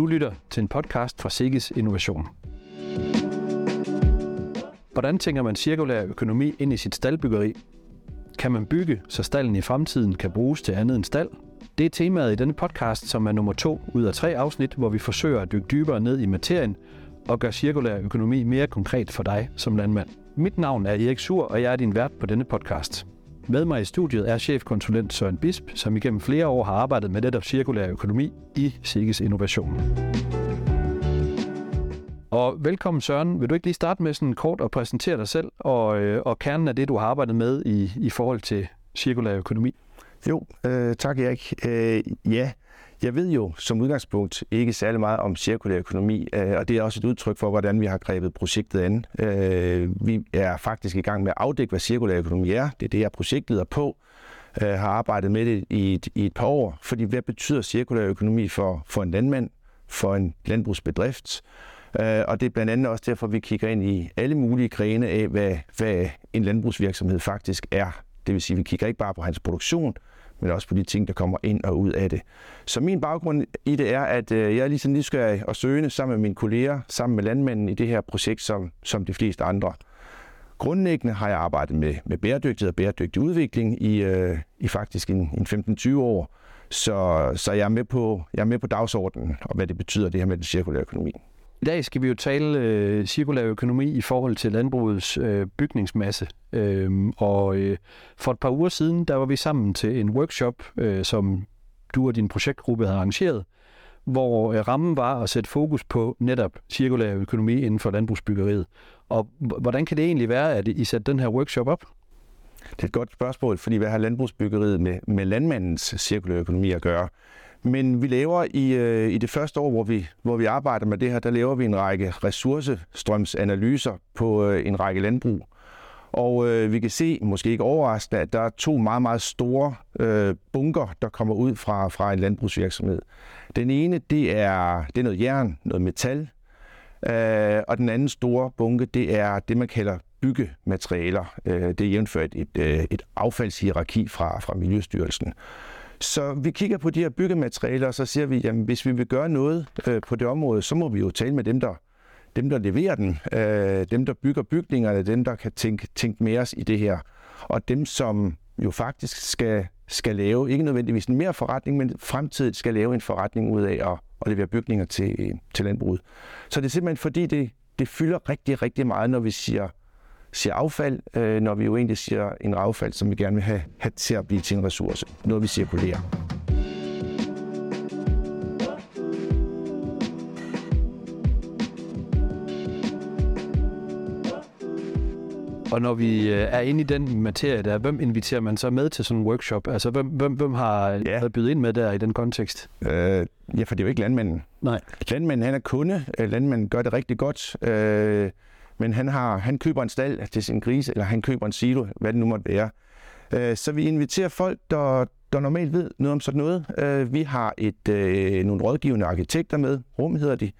Du lytter til en podcast fra Sikkes Innovation. Hvordan tænker man cirkulær økonomi ind i sit staldbyggeri? Kan man bygge, så stallen i fremtiden kan bruges til andet end stald? Det er temaet i denne podcast, som er nummer to ud af tre afsnit, hvor vi forsøger at dykke dybere ned i materien og gøre cirkulær økonomi mere konkret for dig som landmand. Mit navn er Erik Sur, og jeg er din vært på denne podcast. Med mig i studiet er chefkonsulent Søren Bisp, som igennem flere år har arbejdet med netop cirkulær økonomi i Sikkes Innovation. Og velkommen Søren. Vil du ikke lige starte med sådan kort at præsentere dig selv og, øh, og kernen af det, du har arbejdet med i, i forhold til cirkulær økonomi? Jo, øh, tak Erik. Øh, ja, jeg ved jo som udgangspunkt ikke særlig meget om cirkulær økonomi, øh, og det er også et udtryk for, hvordan vi har grebet projektet an. Øh, vi er faktisk i gang med at afdække, hvad cirkulær økonomi er. Det er det, jeg projektleder på. Øh, har arbejdet med det i et, i et par år, fordi hvad betyder cirkulær økonomi for, for en landmand, for en landbrugsbedrift? Og det er blandt andet også derfor, vi kigger ind i alle mulige grene af, hvad, hvad en landbrugsvirksomhed faktisk er. Det vil sige, at vi kigger ikke bare på hans produktion, men også på de ting, der kommer ind og ud af det. Så min baggrund i det er, at øh, jeg er lige så nysgerrig og søgende sammen med mine kolleger, sammen med landmændene i det her projekt, som, som de fleste andre. Grundlæggende har jeg arbejdet med, med bæredygtighed og bæredygtig udvikling i, øh, i faktisk en, en 15-20 år. Så, så jeg, er med på, jeg er med på dagsordenen, og hvad det betyder, det her med den cirkulære økonomi. I dag skal vi jo tale øh, cirkulær økonomi i forhold til landbrugets øh, bygningsmasse. Øhm, og øh, for et par uger siden, der var vi sammen til en workshop, øh, som du og din projektgruppe havde arrangeret, hvor øh, rammen var at sætte fokus på netop cirkulær økonomi inden for landbrugsbyggeriet. Og hvordan kan det egentlig være, at I satte den her workshop op? Det er et godt spørgsmål, fordi hvad har landbrugsbyggeriet med, med landmandens cirkulær økonomi at gøre? Men vi laver i, øh, i det første år, hvor vi, hvor vi arbejder med det her, der laver vi en række ressourcestrømsanalyser på øh, en række landbrug. Og øh, vi kan se, måske ikke overraskende, at der er to meget, meget store øh, bunker, der kommer ud fra, fra en landbrugsvirksomhed. Den ene, det er, det er noget jern, noget metal, øh, og den anden store bunke, det er det, man kalder byggematerialer. Øh, det er jævnført et, et, et affaldshierarki fra, fra Miljøstyrelsen. Så vi kigger på de her byggematerialer, og så siger vi, at hvis vi vil gøre noget øh, på det område, så må vi jo tale med dem, der, dem, der leverer den, øh, dem, der bygger bygningerne, dem, der kan tænke, tænke mere i det her, og dem, som jo faktisk skal, skal lave, ikke nødvendigvis en mere forretning, men fremtidigt skal lave en forretning ud af at, at levere bygninger til, øh, til landbruget. Så det er simpelthen fordi, det, det fylder rigtig, rigtig meget, når vi siger siger affald, øh, når vi jo egentlig siger en affald, som vi gerne vil have, have til at blive til en ressource. Noget, vi cirkulerer. Og når vi øh, er inde i den materie der, hvem inviterer man så med til sådan en workshop? Altså, hvem, hvem, hvem har ja. bydet ind med der i den kontekst? Øh, ja, for det er jo ikke landmanden. Nej. Landmanden, han er kunde. Landmanden gør det rigtig godt. Øh, men han, har, han køber en stald til sin grise, eller han køber en silo, hvad det nu måtte være. Øh, så vi inviterer folk, der, der normalt ved noget om sådan noget. Øh, vi har et, øh, nogle rådgivende arkitekter med, Rum hedder de,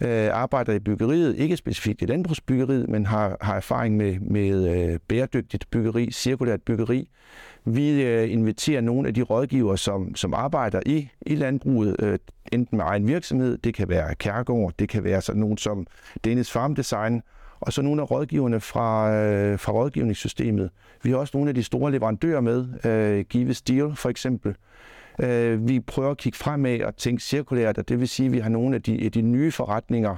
øh, arbejder i byggeriet, ikke specifikt i landbrugsbyggeriet, men har, har erfaring med, med øh, bæredygtigt byggeri, cirkulært byggeri. Vi øh, inviterer nogle af de rådgivere, som, som arbejder i, i landbruget, enten med egen virksomhed, det kan være Kærgård, det kan være sådan nogen som Dennis Farm Design, og så nogle af rådgiverne fra, øh, fra rådgivningssystemet. Vi har også nogle af de store leverandører med, øh, Give Steel for eksempel. Øh, vi prøver at kigge fremad og tænke cirkulært, og det vil sige, at vi har nogle af de, af de nye forretninger.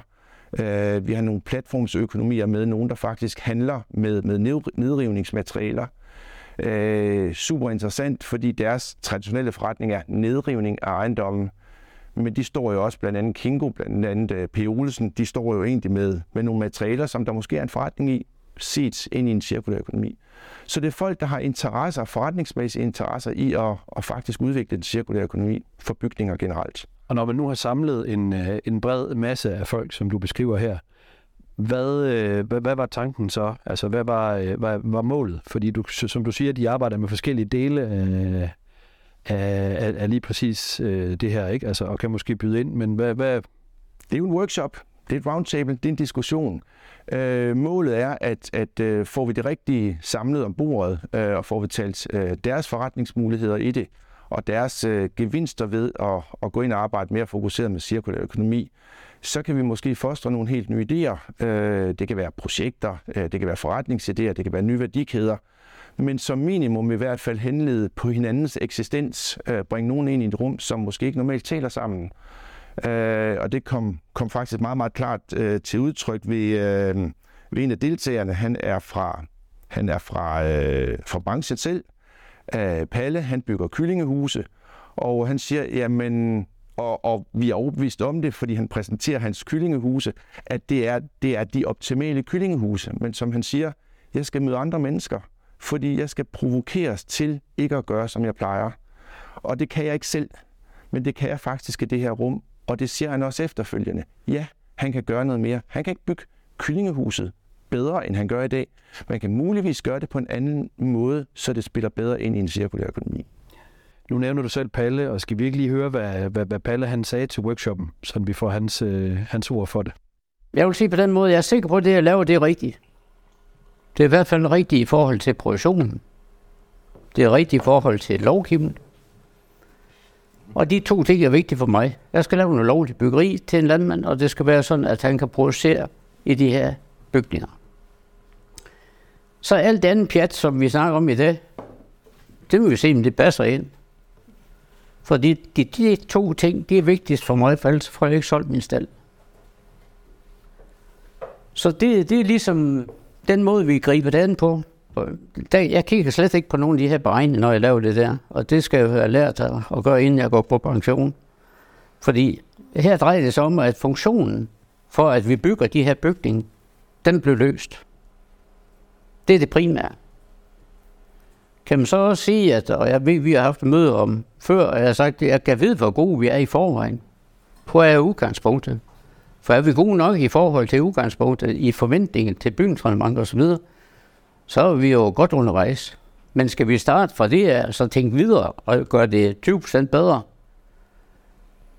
Øh, vi har nogle platformsøkonomier med, nogen der faktisk handler med, med nedrivningsmaterialer. Øh, super interessant, fordi deres traditionelle forretning er nedrivning af ejendommen men de står jo også blandt andet Kingo, blandt andet øh, P. Olsen, de står jo egentlig med, med nogle materialer, som der måske er en forretning i, set ind i en cirkulær økonomi. Så det er folk, der har interesser, forretningsmæssige interesser i at, at faktisk udvikle den cirkulære økonomi for bygninger generelt. Og når man nu har samlet en, øh, en bred masse af folk, som du beskriver her, hvad, øh, hvad, hvad var tanken så? Altså, hvad var, hvad var målet? Fordi du, som du siger, de arbejder med forskellige dele af, af, af, af lige præcis øh, det her, ikke? Altså, og kan måske byde ind, men hvad, hvad... Det er jo en workshop, det er et roundtable, det er en diskussion. Øh, målet er, at, at øh, får vi det rigtige samlet om bordet, øh, og får vi talt øh, deres forretningsmuligheder i det, og deres øh, gevinster ved at, at gå ind og arbejde mere fokuseret med cirkulær økonomi, så kan vi måske fostre nogle helt nye idéer. Øh, det kan være projekter, øh, det kan være forretningsidéer, det kan være nye værdikæder, men som minimum i hvert fald henlede på hinandens eksistens, øh, bringe nogen ind i et rum, som måske ikke normalt taler sammen. Øh, og det kom, kom faktisk meget, meget klart øh, til udtryk ved, øh, ved en af deltagerne. Han er fra, han er fra, øh, fra branchen selv. Øh, Palle, han bygger kyllingehuse, og han siger, jamen, og, og vi er overbevist om det, fordi han præsenterer hans kyllingehuse, at det er, det er de optimale kyllingehuse. Men som han siger, jeg skal møde andre mennesker, fordi jeg skal provokeres til ikke at gøre, som jeg plejer. Og det kan jeg ikke selv, men det kan jeg faktisk i det her rum, og det siger han også efterfølgende. Ja, han kan gøre noget mere. Han kan ikke bygge kyllingehuset bedre, end han gør i dag. Man kan muligvis gøre det på en anden måde, så det spiller bedre ind i en cirkulær økonomi. Nu nævner du selv Palle, og skal vi ikke lige høre, hvad, hvad, hvad Palle han sagde til workshoppen, så vi får hans, øh, hans ord for det? Jeg vil sige på den måde, jeg er sikker på, at det, jeg laver, det er rigtigt. Det er i hvert fald rigtigt i forhold til produktionen. Det er rigtigt i forhold til lovgivningen. Og de to ting er vigtige for mig. Jeg skal lave noget lovligt byggeri til en landmand, og det skal være sådan, at han kan producere i de her bygninger. Så alt andet pjat, som vi snakker om i dag, det må vi se, om det passer ind. Fordi de, de to ting, de er vigtigst for mig, for ellers får jeg ikke solgt min stald. Så det, det er ligesom den måde, vi griber den på, der, Jeg kigger slet ikke på nogen af de her beregninger, når jeg laver det der. Og det skal jeg have lært at gøre, inden jeg går på pension. Fordi her drejer det sig om, at funktionen for, at vi bygger de her bygninger, den blev løst. Det er det primære. Kan man så også sige, at, og jeg ved, vi har haft møde om før, og jeg har sagt, at jeg kan vide, hvor gode vi er i forvejen. På er udgangspunktet. For er vi gode nok i forhold til udgangspunktet, i forventningen til bygningsreglement og så videre, så er vi jo godt undervejs. Men skal vi starte fra det her, så tænke videre og gøre det 20% bedre,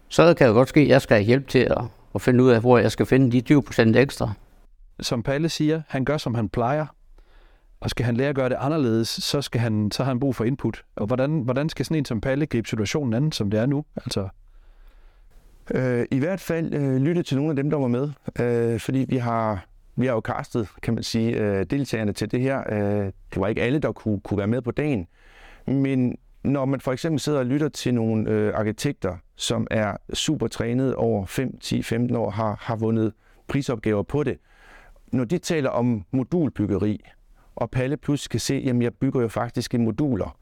så kan det godt ske, at jeg skal have hjælp til at, at finde ud af, hvor jeg skal finde de 20% ekstra. Som Palle siger, han gør, som han plejer. Og skal han lære at gøre det anderledes, så, skal han, så har han brug for input. Og hvordan, hvordan skal sådan en som Palle gribe situationen an, som det er nu? Altså, Øh, I hvert fald øh, lytte til nogle af dem, der var med, øh, fordi vi har, vi har jo castet, kan man sige, øh, deltagerne til det her. Øh, det var ikke alle, der kunne, kunne være med på dagen, men når man for eksempel sidder og lytter til nogle øh, arkitekter, som er super trænet over 5, 10, 15 år, har, har vundet prisopgaver på det, når de taler om modulbyggeri, og Palle Plus kan se, at jeg bygger jo faktisk i moduler,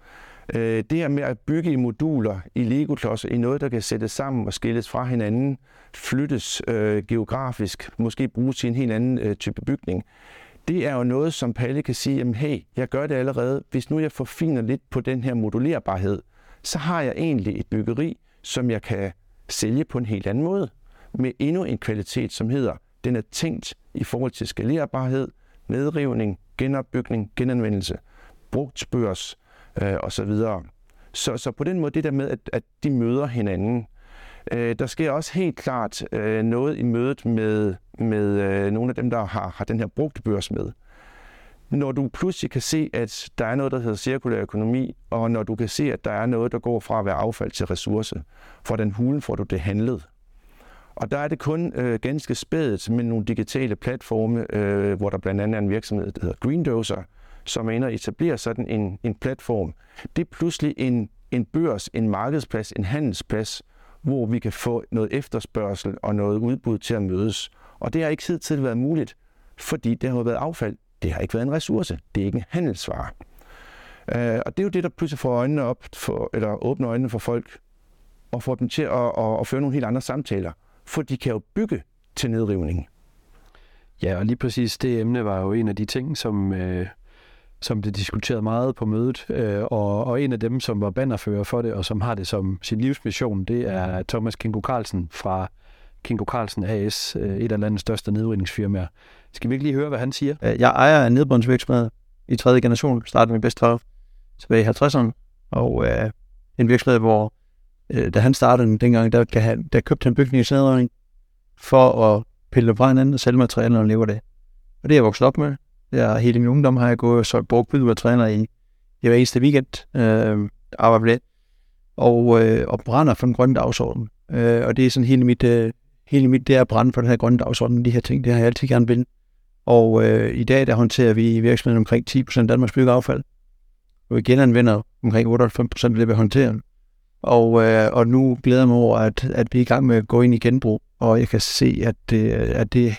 Øh, det her med at bygge i moduler, i legoklodser, i noget, der kan sættes sammen og skilles fra hinanden, flyttes øh, geografisk, måske bruges til en helt anden øh, type bygning, det er jo noget, som Palle kan sige, jamen hey, jeg gør det allerede. Hvis nu jeg forfiner lidt på den her modulerbarhed, så har jeg egentlig et byggeri, som jeg kan sælge på en helt anden måde, med endnu en kvalitet, som hedder, den er tænkt i forhold til skalerbarhed, nedrivning, genopbygning, genanvendelse, brugt børs, øh, og så videre. Så, så på den måde, det der med, at, at de møder hinanden, øh, der sker også helt klart øh, noget i mødet med, med øh, nogle af dem, der har, har den her brugte børs med. Når du pludselig kan se, at der er noget, der hedder cirkulær økonomi, og når du kan se, at der er noget, der går fra at være affald til ressource, for den hulen får du det handlet. Og der er det kun øh, ganske spædet med nogle digitale platforme, øh, hvor der blandt andet er en virksomhed, der hedder Greendozer, som er inde og etablerer sådan en, en platform. Det er pludselig en, en børs, en markedsplads, en handelsplads, hvor vi kan få noget efterspørgsel og noget udbud til at mødes. Og det har ikke hidtil til at være muligt, fordi det har været affald. Det har ikke været en ressource. Det er ikke en handelsvare. Uh, og det er jo det, der pludselig får øjnene op, for, eller åbner øjnene for folk, og får dem til at, at, at føre nogle helt andre samtaler. For de kan jo bygge til nedrivning. Ja, og lige præcis det emne var jo en af de ting, som, øh, som blev diskuteret meget på mødet, øh, og, og en af dem, som var bannerfører for det, og som har det som sin livsmission, det er Thomas Kingo Carlsen fra Kingo Carlsen AS, øh, et af landets største nedrivningsfirmaer. Skal vi ikke lige høre, hvad han siger? Øh, jeg ejer en nedbrundsvirksomhed i tredje generation, startede min bedste tilbage i 50'erne, og øh, en virksomhed, hvor øh, da han startede dengang, der, der, der købte han bygningsnedrivning for at pille fra hinanden og sælge materialer og leve det. Og det er jeg vokset op med. Jeg, hele min ungdom har jeg gået og solgt brugtbid og træner i, i hver eneste weekend. Øh, arbejder lidt. og, øh, og brænder for den grønne dagsorden. Øh, og det er sådan hele mit, øh, hele mit, det er at brænde for den her grønne dagsorden, de her ting, det har jeg altid gerne vil. Og øh, i dag, der håndterer vi i virksomheden omkring 10% af Danmarks byggeaffald. Og vi genanvender omkring 98% af det, vi håndterer. Og, øh, og nu glæder jeg mig over, at, at vi er i gang med at gå ind i genbrug, og jeg kan se, at det, at det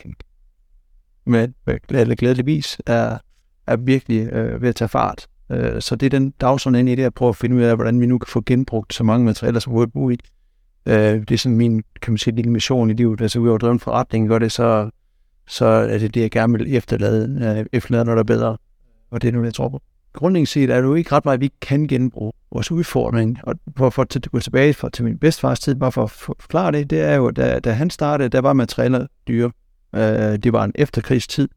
men med glædeligvis er, er virkelig øh, ved at tage fart. Øh, så det er den dagsorden ind i det, at prøve at finde ud af, hvordan vi nu kan få genbrugt så mange materialer som overhovedet muligt. Øh, det er sådan min, kan man sige, lille mission i livet. Altså udover drevet forretning, gør det, så, så er det det, jeg gerne vil efterlade, øh, efterlade noget, der er bedre. Og det er nu, jeg tror på. Grundlæggende set er det jo ikke ret meget, vi kan genbruge vores udfordring. Og for, for at gå tilbage for, til min bedstfars tid, bare for at forklare det, det er jo, da, da han startede, der var materialer dyre. Øh, det var en efterkrigstid,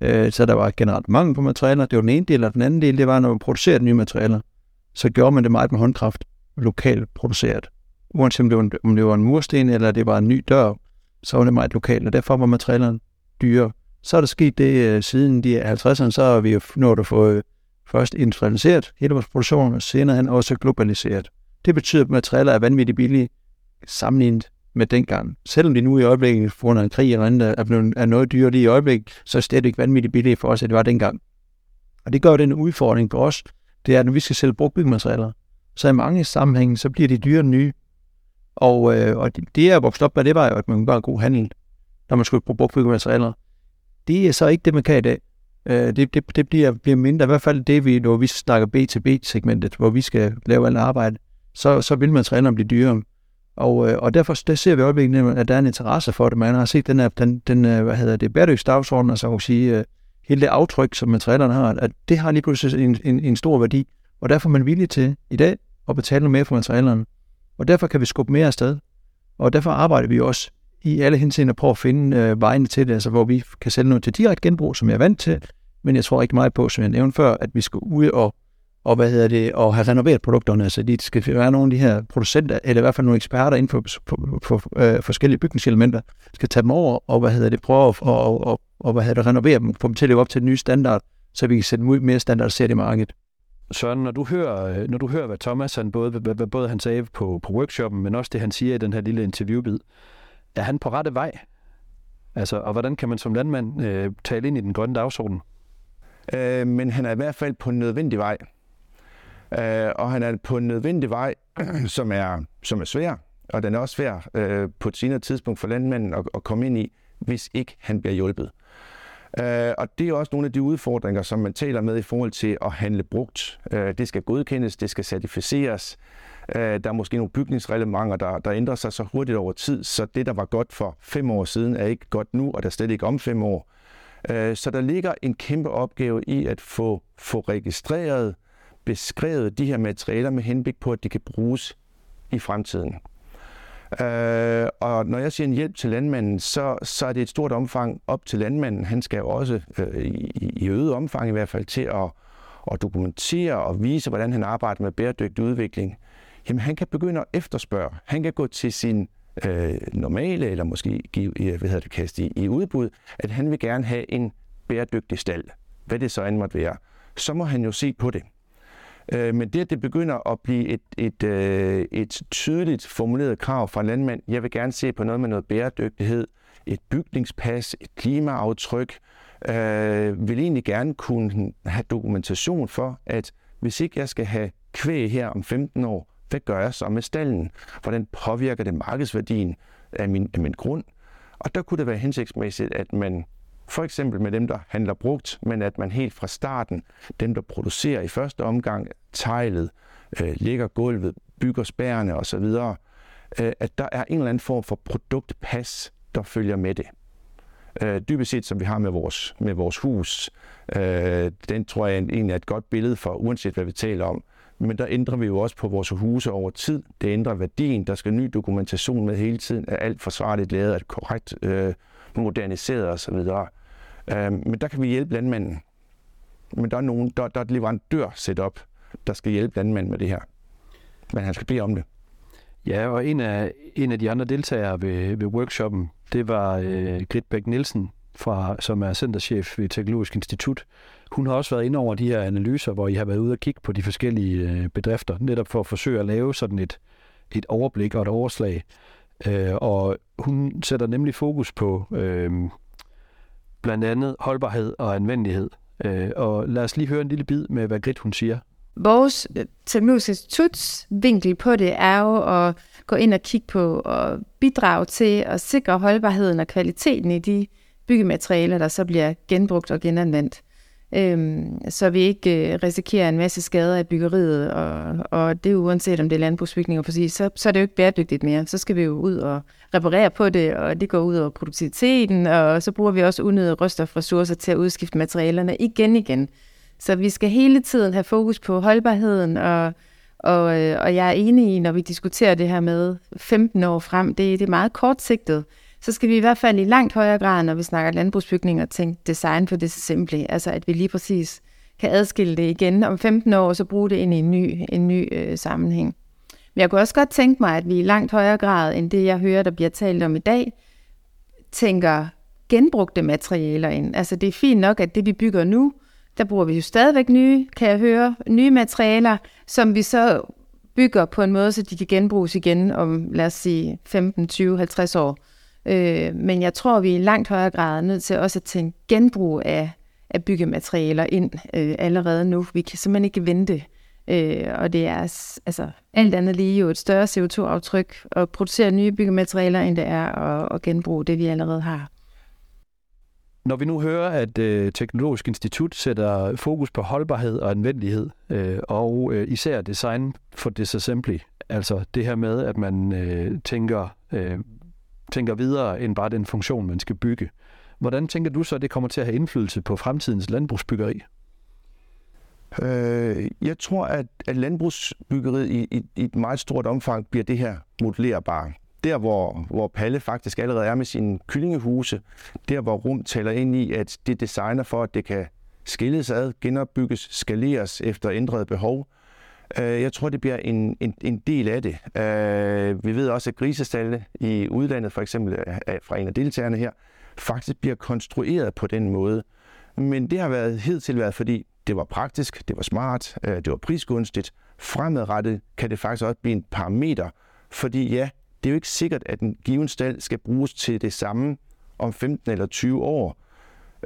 øh, så der var generelt mangel på materialer. Det var den ene del, og den anden del, det var, når man producerede nye materialer, så gjorde man det meget med håndkraft, lokalt produceret. Uanset om det, var, om det var en mursten, eller det var en ny dør, så var det meget lokalt, og derfor var materialerne dyre. Så er der sket det øh, siden de 50'erne, så har vi jo nået at få først industrialiseret hele vores produktion, og senere hen også globaliseret. Det betyder, at materialer er vanvittigt billige sammenlignet med dengang. Selvom de nu i øjeblikket, på grund af en krig eller andet, er, blevet, er noget dyrere lige i øjeblikket, så er det stadigvæk vanvittigt billigt for os, at det var dengang. Og det gør den udfordring for os, det er, at når vi skal sælge brugt byggematerialer, så i mange sammenhænge, så bliver de dyre end nye. Og, øh, og det, jeg vokset op med, det var jo, at man kunne gøre god handel, når man skulle bruge brugt byggematerialer. Det er så ikke det, man kan i dag. Øh, det, det, det bliver, bliver mindre, i hvert fald det, vi, når vi snakker B2B-segmentet, hvor vi skal lave alt arbejde, så, så vil materialerne blive dyrere. Og, øh, og derfor der ser vi i øjeblikket, at der er en interesse for det. Man har set den, her, den, den øh, hvad hedder det, bæredygtsdagsorden, altså at sige, øh, hele det aftryk, som materialerne har, at det har lige pludselig en, en, en stor værdi. Og derfor er man villig til i dag at betale noget mere for materialerne. Og derfor kan vi skubbe mere afsted. Og derfor arbejder vi også i alle henseender på at finde øh, vejene til det, altså hvor vi kan sælge noget til direkte genbrug, som jeg er vant til, men jeg tror rigtig meget på, som jeg nævnte før, at vi skal ud og, og hvad hedder det, og have renoveret produkterne. Altså, de skal være nogle af de her producenter, eller i hvert fald nogle eksperter inden for, for, for øh, forskellige bygningselementer, skal tage dem over og, hvad hedder det, prøve at og, og, og, og, hvad hedder det, renovere dem, få dem til at leve op til den nye standard, så vi kan sætte dem ud mere standardiseret i markedet. Søren, når du hører, øh, når du hører hvad Thomas, han både, hvad, både han sagde på, på workshoppen, men også det, han siger i den her lille interviewbid, er han på rette vej? Altså, og hvordan kan man som landmand øh, tale ind i den grønne dagsorden? Øh, men han er i hvert fald på en nødvendig vej. Øh, og han er på en nødvendig vej, som er, som er svær, og den er også svær øh, på et senere tidspunkt for landmanden at, at komme ind i, hvis ikke han bliver hjulpet. Øh, og det er også nogle af de udfordringer, som man taler med i forhold til at handle brugt. Øh, det skal godkendes, det skal certificeres. Øh, der er måske nogle bygningsreglementer, der, der ændrer sig så hurtigt over tid, så det, der var godt for fem år siden, er ikke godt nu, og der er slet ikke om fem år. Øh, så der ligger en kæmpe opgave i at få, få registreret, beskrevet de her materialer med henblik på, at de kan bruges i fremtiden. Øh, og når jeg siger en hjælp til landmanden, så, så er det et stort omfang op til landmanden. Han skal også øh, i, i øget omfang i hvert fald til at, at dokumentere og vise, hvordan han arbejder med bæredygtig udvikling. Jamen han kan begynde at efterspørge. Han kan gå til sin øh, normale, eller måske give, hvad hedder det, kaste i, i udbud, at han vil gerne have en bæredygtig stald. Hvad det så end måtte være. Så må han jo se på det. Øh, men det, at det begynder at blive et, et, øh, et tydeligt formuleret krav fra landmand, jeg vil gerne se på noget med noget bæredygtighed, et bygningspas, et klimaaftryk, øh, vil egentlig gerne kunne have dokumentation for, at hvis ikke jeg skal have kvæg her om 15 år, hvad gør jeg så med stallen? Hvordan påvirker det markedsværdien af min, af min grund? Og der kunne det være hensigtsmæssigt, at man for eksempel med dem, der handler brugt, men at man helt fra starten, dem der producerer i første omgang teglet, øh, lægger gulvet, bygger spærrene osv., øh, at der er en eller anden form for produktpas, der følger med det. Øh, dybest set, som vi har med vores, med vores hus, øh, den tror jeg egentlig er et godt billede for, uanset hvad vi taler om, men der ændrer vi jo også på vores huse over tid. Det ændrer værdien. Der skal ny dokumentation med hele tiden. Er alt forsvarligt lavet? Er det korrekt øh, moderniseret osv.? Øh, men der kan vi hjælpe landmanden. Men der er, nogen, der, der er et leverandør setup, der skal hjælpe landmanden med det her. Men han skal bede om det. Ja, og en af, en af de andre deltagere ved, ved workshoppen, det var øh, Grit Bæk Nielsen, fra, som er centerchef ved Teknologisk Institut. Hun har også været inde over de her analyser, hvor I har været ude og kigge på de forskellige øh, bedrifter, netop for at forsøge at lave sådan et, et overblik og et overslag. Øh, og hun sætter nemlig fokus på øh, blandt andet holdbarhed og anvendelighed. Øh, og lad os lige høre en lille bid med, hvad Grit hun siger. Vores øh, Teknologisk instituts vinkel på det er jo at gå ind og kigge på og bidrage til at sikre holdbarheden og kvaliteten i de byggematerialer, der så bliver genbrugt og genanvendt. Øhm, så vi ikke øh, risikerer en masse skader i byggeriet, og, og det er uanset om det er landbrugsbygninger, sig så, så er det jo ikke bæredygtigt mere. Så skal vi jo ud og reparere på det, og det går ud over produktiviteten, og så bruger vi også unødige råstofressourcer til at udskifte materialerne igen igen. Så vi skal hele tiden have fokus på holdbarheden, og, og, øh, og jeg er enig i, når vi diskuterer det her med 15 år frem, det, det er meget kortsigtet så skal vi i hvert fald i langt højere grad, når vi snakker landbrugsbygninger, tænke design for det simple. Altså at vi lige præcis kan adskille det igen om 15 år, og så bruge det ind i en ny, en ny øh, sammenhæng. Men jeg kunne også godt tænke mig, at vi i langt højere grad, end det jeg hører, der bliver talt om i dag, tænker genbrugte materialer ind. Altså det er fint nok, at det vi bygger nu, der bruger vi jo stadigvæk nye, kan jeg høre, nye materialer, som vi så bygger på en måde, så de kan genbruges igen om, lad os sige, 15, 20, 50 år. Øh, men jeg tror, vi i langt højere grad er nødt til også at tænke genbrug af, af byggematerialer ind øh, allerede nu. Vi kan simpelthen ikke vente. Øh, og det er altså, alt andet lige jo et større CO2-aftryk at producere nye byggematerialer, end det er at, at genbruge det, vi allerede har. Når vi nu hører, at øh, Teknologisk Institut sætter fokus på holdbarhed og anvendelighed, øh, og øh, især design for disassembly, altså det her med, at man øh, tænker, øh, tænker videre end bare den funktion, man skal bygge. Hvordan tænker du så, at det kommer til at have indflydelse på fremtidens landbrugsbyggeri? Øh, jeg tror, at, at landbrugsbyggeriet i, i, i et meget stort omfang bliver det her modellerbare. Der, hvor, hvor Palle faktisk allerede er med sine kyllingehuse, der, hvor rum taler ind i, at det designer for, at det kan skilles ad, genopbygges, skaleres efter ændrede behov, Øh, jeg tror, det bliver en, en, en del af det. Øh, vi ved også, at grisestalle i udlandet, for eksempel øh, fra en af deltagerne her, faktisk bliver konstrueret på den måde. Men det har været helt til været, fordi det var praktisk, det var smart, øh, det var prisgunstigt. Fremadrettet kan det faktisk også blive en parameter, fordi ja, det er jo ikke sikkert, at en given stald skal bruges til det samme om 15 eller 20 år,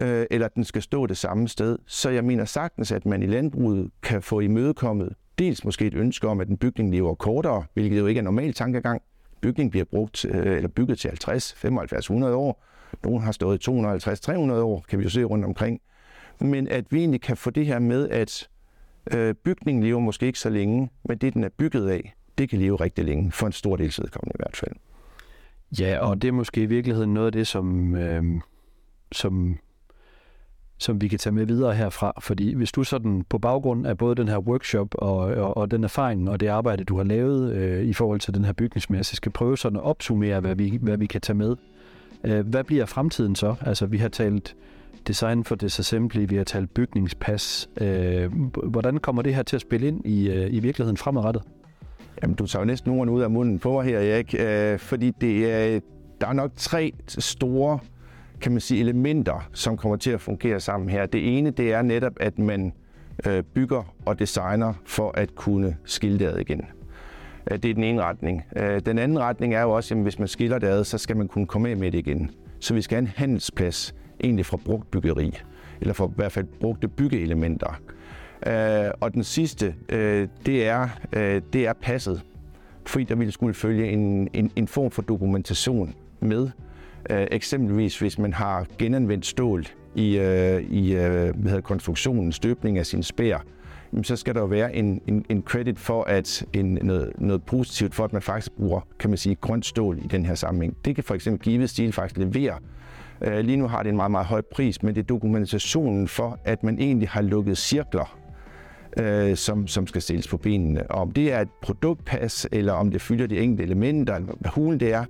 øh, eller at den skal stå det samme sted. Så jeg mener sagtens, at man i landbruget kan få imødekommet dels måske et ønske om, at en bygning lever kortere, hvilket jo ikke er normal tankegang. Bygningen bliver brugt, øh, eller bygget til 50, 75, 100 år. Nogle har stået 250, 300 år, kan vi jo se rundt omkring. Men at vi egentlig kan få det her med, at øh, bygningen lever måske ikke så længe, men det, den er bygget af, det kan leve rigtig længe, for en stor del vedkommende i hvert fald. Ja, og det er måske i virkeligheden noget af det, som, øh, som som vi kan tage med videre herfra. Fordi hvis du sådan på baggrund af både den her workshop og, og, og den erfaring og det arbejde, du har lavet øh, i forhold til den her bygningsmasse, skal prøve sådan at opsummere, hvad vi, hvad vi kan tage med. Øh, hvad bliver fremtiden så? Altså, vi har talt design for disassembly, vi har talt bygningspas. Øh, hvordan kommer det her til at spille ind i, øh, i virkeligheden fremadrettet? Jamen, du tager jo næsten ordene ud af munden på mig her, Erik, øh, fordi det er, der er nok tre store kan man sige, elementer, som kommer til at fungere sammen her. Det ene, det er netop, at man øh, bygger og designer for at kunne skille det ad igen. Øh, det er den ene retning. Øh, den anden retning er jo også, at hvis man skiller det ad, så skal man kunne komme af med det igen. Så vi skal have en handelsplads, egentlig fra brugt byggeri, eller for i hvert fald brugte byggeelementer. Øh, og den sidste, det er, det er passet, fordi der ville skulle følge en, en, en form for dokumentation med Øh, eksempelvis hvis man har genanvendt stål i, øh, i øh, hvad hedder, konstruktionen, støbning af sin spær, så skal der jo være en, en, en credit for, at en, noget, noget positivt for, at man faktisk bruger, kan man sige, grønt stål i den her sammenhæng. Det kan for eksempel Give Stil faktisk levere. Øh, lige nu har det en meget, meget høj pris, men det er dokumentationen for, at man egentlig har lukket cirkler, øh, som, som skal stilles på benene. Og om det er et produktpas, eller om det fylder de enkelte elementer, eller hvad hulen det er,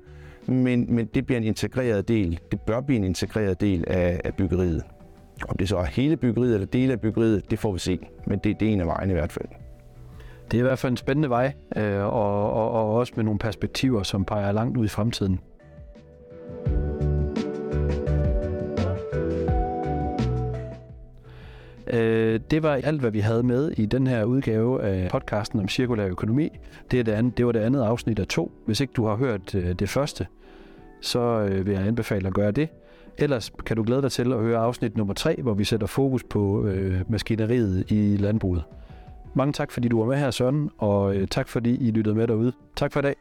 men, men det bliver en integreret del. Det bør blive en integreret del af, af byggeriet. Om det så er hele byggeriet eller dele af byggeriet, det får vi se. Men det, det er en af vejene i hvert fald. Det er i hvert fald en spændende vej, øh, og, og, og også med nogle perspektiver, som peger langt ud i fremtiden. Øh, det var alt, hvad vi havde med i den her udgave af podcasten om cirkulær økonomi. Det, er det, andet, det var det andet afsnit af to. Hvis ikke du har hørt øh, det første, så øh, vil jeg anbefale at gøre det. Ellers kan du glæde dig til at høre afsnit nummer 3, hvor vi sætter fokus på øh, maskineriet i landbruget. Mange tak, fordi du var med her, Søren, og øh, tak fordi I lyttede med derude. Tak for i dag.